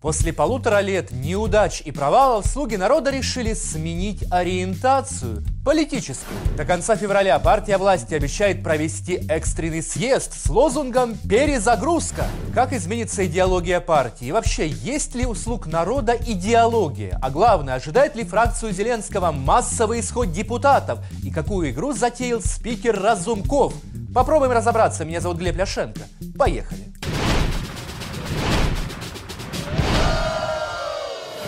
После полутора лет неудач и провалов слуги народа решили сменить ориентацию политическую. До конца февраля партия власти обещает провести экстренный съезд с лозунгом «Перезагрузка». Как изменится идеология партии? И вообще, есть ли у слуг народа идеология? А главное, ожидает ли фракцию Зеленского массовый исход депутатов? И какую игру затеял спикер Разумков? Попробуем разобраться. Меня зовут Глеб Ляшенко. Поехали.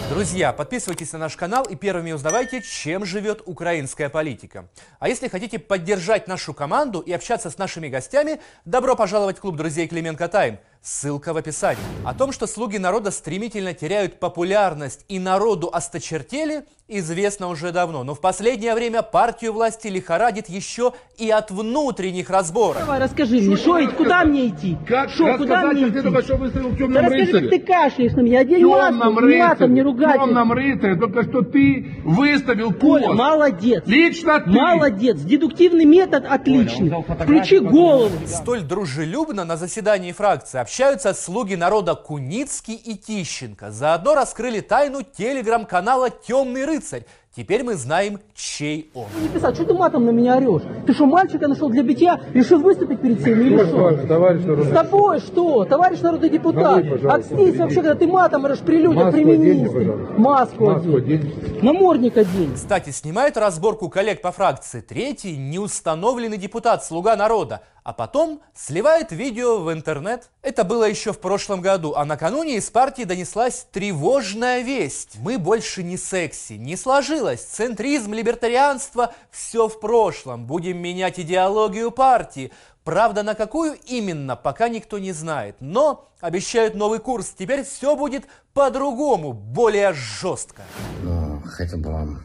Друзья, подписывайтесь на наш канал и первыми узнавайте, чем живет украинская политика. А если хотите поддержать нашу команду и общаться с нашими гостями, добро пожаловать в клуб друзей Клименко Тайм – Ссылка в описании. О том, что слуги народа стремительно теряют популярность и народу осточертели, известно уже давно. Но в последнее время партию власти лихорадит еще и от внутренних разборов. Давай, расскажи мне, что, куда мне идти? Как Шо, куда мне ты идти? только что выставил в Да темном расскажи, как рыцаре. ты кашляешь на меня. Одень маску, не матом, не рыцаре, в темном рыцаре, только что ты выставил Коля, пост. молодец. Лично ты. Молодец. Дедуктивный метод отличный. Включи голову. Столь дружелюбно на заседании фракции общаются слуги народа Куницкий и Тищенко. Заодно раскрыли тайну телеграм-канала «Темный рыцарь». Теперь мы знаем, чей он. Не писать, что ты матом на меня орешь? Ты что, мальчика нашел для битья, решил выступить перед всеми или что? Товарищ С тобой что? Товарищ народный депутат. Отстись вообще, когда ты матом орешь при людях, Маску при министре. Маску Маску одень. одень. Намордник одень. Кстати, снимает разборку коллег по фракции третий неустановленный депутат «Слуга народа», а потом сливает видео в интернет. Это было еще в прошлом году, а накануне из партии донеслась тревожная весть. Мы больше не секси, не сложилось. Центризм, либертарианство – все в прошлом. Будем менять идеологию партии. Правда, на какую именно, пока никто не знает. Но обещают новый курс. Теперь все будет по-другому, более жестко. Ну, хотел бы вам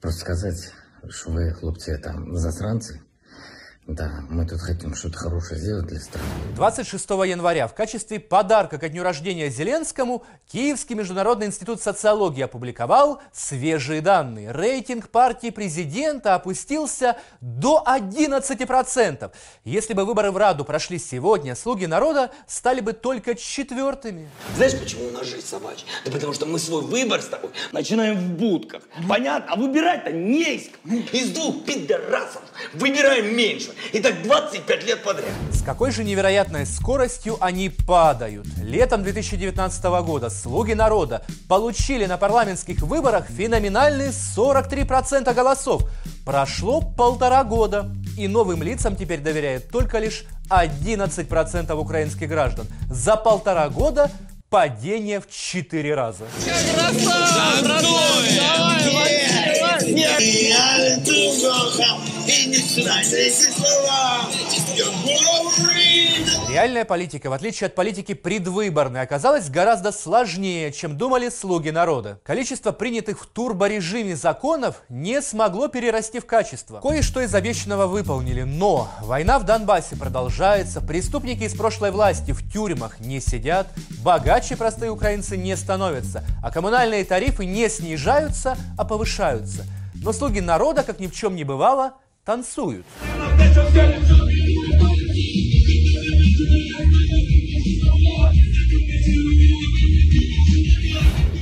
просто сказать, что вы, хлопцы, там, засранцы. Да, мы тут хотим что-то хорошее сделать для страны. 26 января в качестве подарка ко дню рождения Зеленскому Киевский международный институт социологии опубликовал свежие данные. Рейтинг партии президента опустился до 11%. Если бы выборы в Раду прошли сегодня, слуги народа стали бы только четвертыми. Знаешь, почему у нас жизнь собачья? Да потому что мы свой выбор с тобой начинаем в будках. Понятно? А выбирать-то не из кого. Из двух пидорасов выбираем меньше. И так 25 лет подряд. С какой же невероятной скоростью они падают. Летом 2019 года слуги народа получили на парламентских выборах феноменальные 43% голосов. Прошло полтора года, и новым лицам теперь доверяет только лишь 11% украинских граждан. За полтора года падение в 4 раза. Реальная политика, в отличие от политики предвыборной, оказалась гораздо сложнее, чем думали слуги народа. Количество принятых в турборежиме законов не смогло перерасти в качество. Кое-что из обещанного выполнили, но война в Донбассе продолжается, преступники из прошлой власти в тюрьмах не сидят, богаче простые украинцы не становятся, а коммунальные тарифы не снижаются, а повышаются. Но слуги народа, как ни в чем не бывало, танцуют.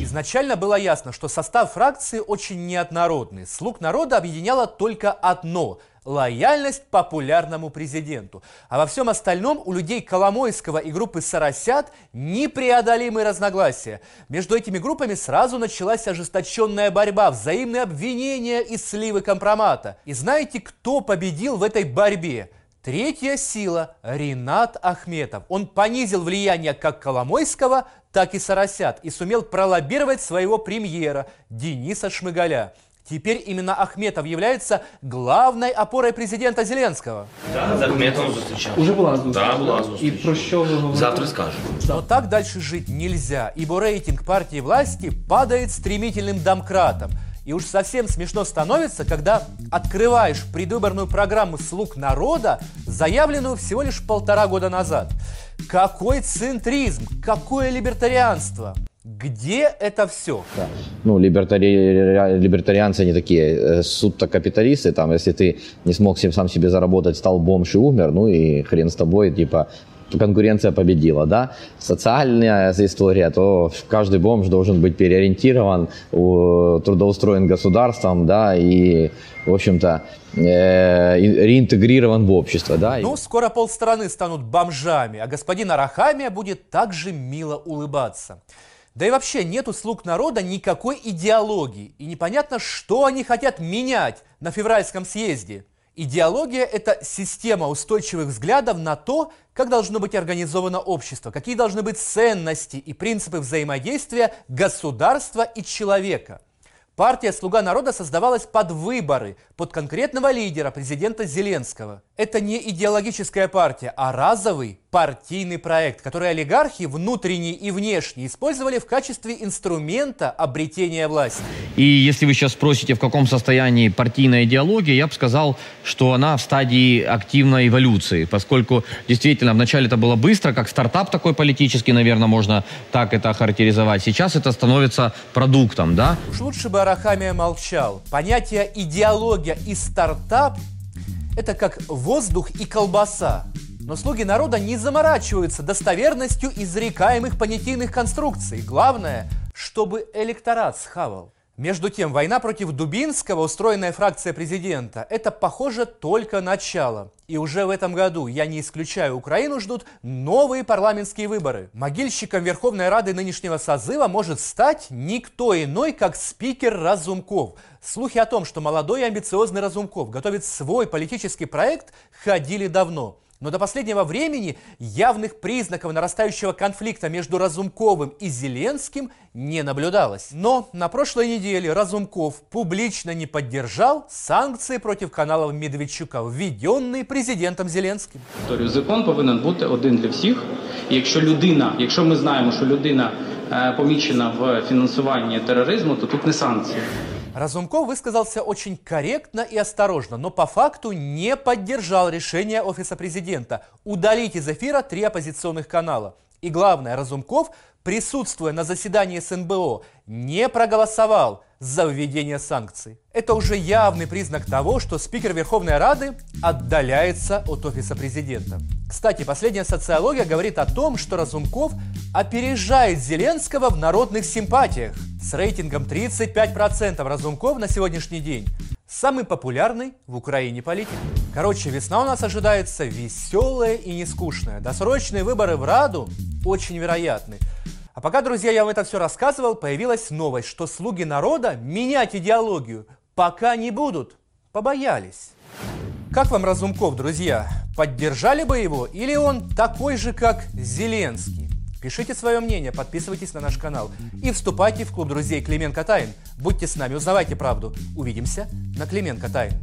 Изначально было ясно, что состав фракции очень неоднородный. Слуг народа объединяло только одно – лояльность популярному президенту. А во всем остальном у людей Коломойского и группы «Соросят» непреодолимые разногласия. Между этими группами сразу началась ожесточенная борьба, взаимные обвинения и сливы компромата. И знаете, кто победил в этой борьбе? Третья сила – Ринат Ахметов. Он понизил влияние как Коломойского, так и Соросят и сумел пролоббировать своего премьера Дениса Шмыгаля. Теперь именно Ахметов является главной опорой президента Зеленского. Да, з Ахметом зустрічав. Уже була зустріч. Да, була І зустріч. про що ви говорите? Завтра скажу. Но так дальше жить нельзя, ибо рейтинг партии власти падает стремительным домкратом. И уж совсем смешно становится, когда открываешь предвыборную программу «Слуг народа», заявленную всего лишь полтора года назад. Какой центризм, какое либертарианство! Где это все? ну, либертари... либертарианцы они такие, э, суд-то капиталисты, там, если ты не смог сам себе заработать, стал бомж и умер, ну и хрен с тобой, типа, конкуренция победила, да. Социальная история, то каждый бомж должен быть переориентирован, трудоустроен государством, да, и, в общем-то, э, реинтегрирован в общество, да. Ну, скоро полстраны станут бомжами, а господин Арахамия будет также мило улыбаться. Да и вообще нет у слуг народа никакой идеологии, и непонятно, что они хотят менять на февральском съезде. Идеология – это система устойчивых взглядов на то, как должно быть организовано общество, какие должны быть ценности и принципы взаимодействия государства и человека – Партия «Слуга народа» создавалась под выборы, под конкретного лидера, президента Зеленского. Это не идеологическая партия, а разовый партийный проект, который олигархи, внутренние и внешние, использовали в качестве инструмента обретения власти. И если вы сейчас спросите, в каком состоянии партийная идеология, я бы сказал, что она в стадии активной эволюции, поскольку действительно вначале это было быстро, как стартап такой политический, наверное, можно так это охарактеризовать. Сейчас это становится продуктом, да? Уж лучше бы Арахамия молчал. Понятие идеология и стартап – это как воздух и колбаса. Но слуги народа не заморачиваются достоверностью изрекаемых понятийных конструкций. Главное, чтобы электорат схавал. Между тем, война против Дубинского, устроенная фракция президента, это, похоже, только начало. И уже в этом году, я не исключаю, Украину ждут новые парламентские выборы. Могильщиком Верховной Рады нынешнего созыва может стать никто иной, как спикер Разумков. Слухи о том, что молодой и амбициозный Разумков готовит свой политический проект, ходили давно. Но до последнего времени явных признаков нарастающего конфликта между Разумковым и Зеленским не наблюдалось. Но на прошлой неделе Разумков публично не поддержал санкции против каналов Медведчука, введенные президентом Зеленським. Закон повинен бути один для всіх. І якщо людина, якщо ми знаємо, що людина помічена в фінансуванні тероризму, то тут не санкції. Разумков высказался очень корректно и осторожно, но по факту не поддержал решение Офиса президента удалить из эфира три оппозиционных канала. И главное, Разумков, присутствуя на заседании СНБО, не проголосовал за введение санкций. Это уже явный признак того, что спикер Верховной Рады отдаляется от офиса президента. Кстати, последняя социология говорит о том, что Разумков опережает Зеленского в народных симпатиях. С рейтингом 35% Разумков на сегодняшний день самый популярный в Украине политик. Короче, весна у нас ожидается веселая и нескучная. Досрочные выборы в Раду очень вероятны. А пока, друзья, я вам это все рассказывал, появилась новость, что слуги народа менять идеологию пока не будут. Побоялись. Как вам Разумков, друзья? Поддержали бы его или он такой же, как Зеленский? Пишите свое мнение, подписывайтесь на наш канал и вступайте в клуб друзей Клименко Тайн. Будьте с нами, узнавайте правду. Увидимся на Клименко Тайн.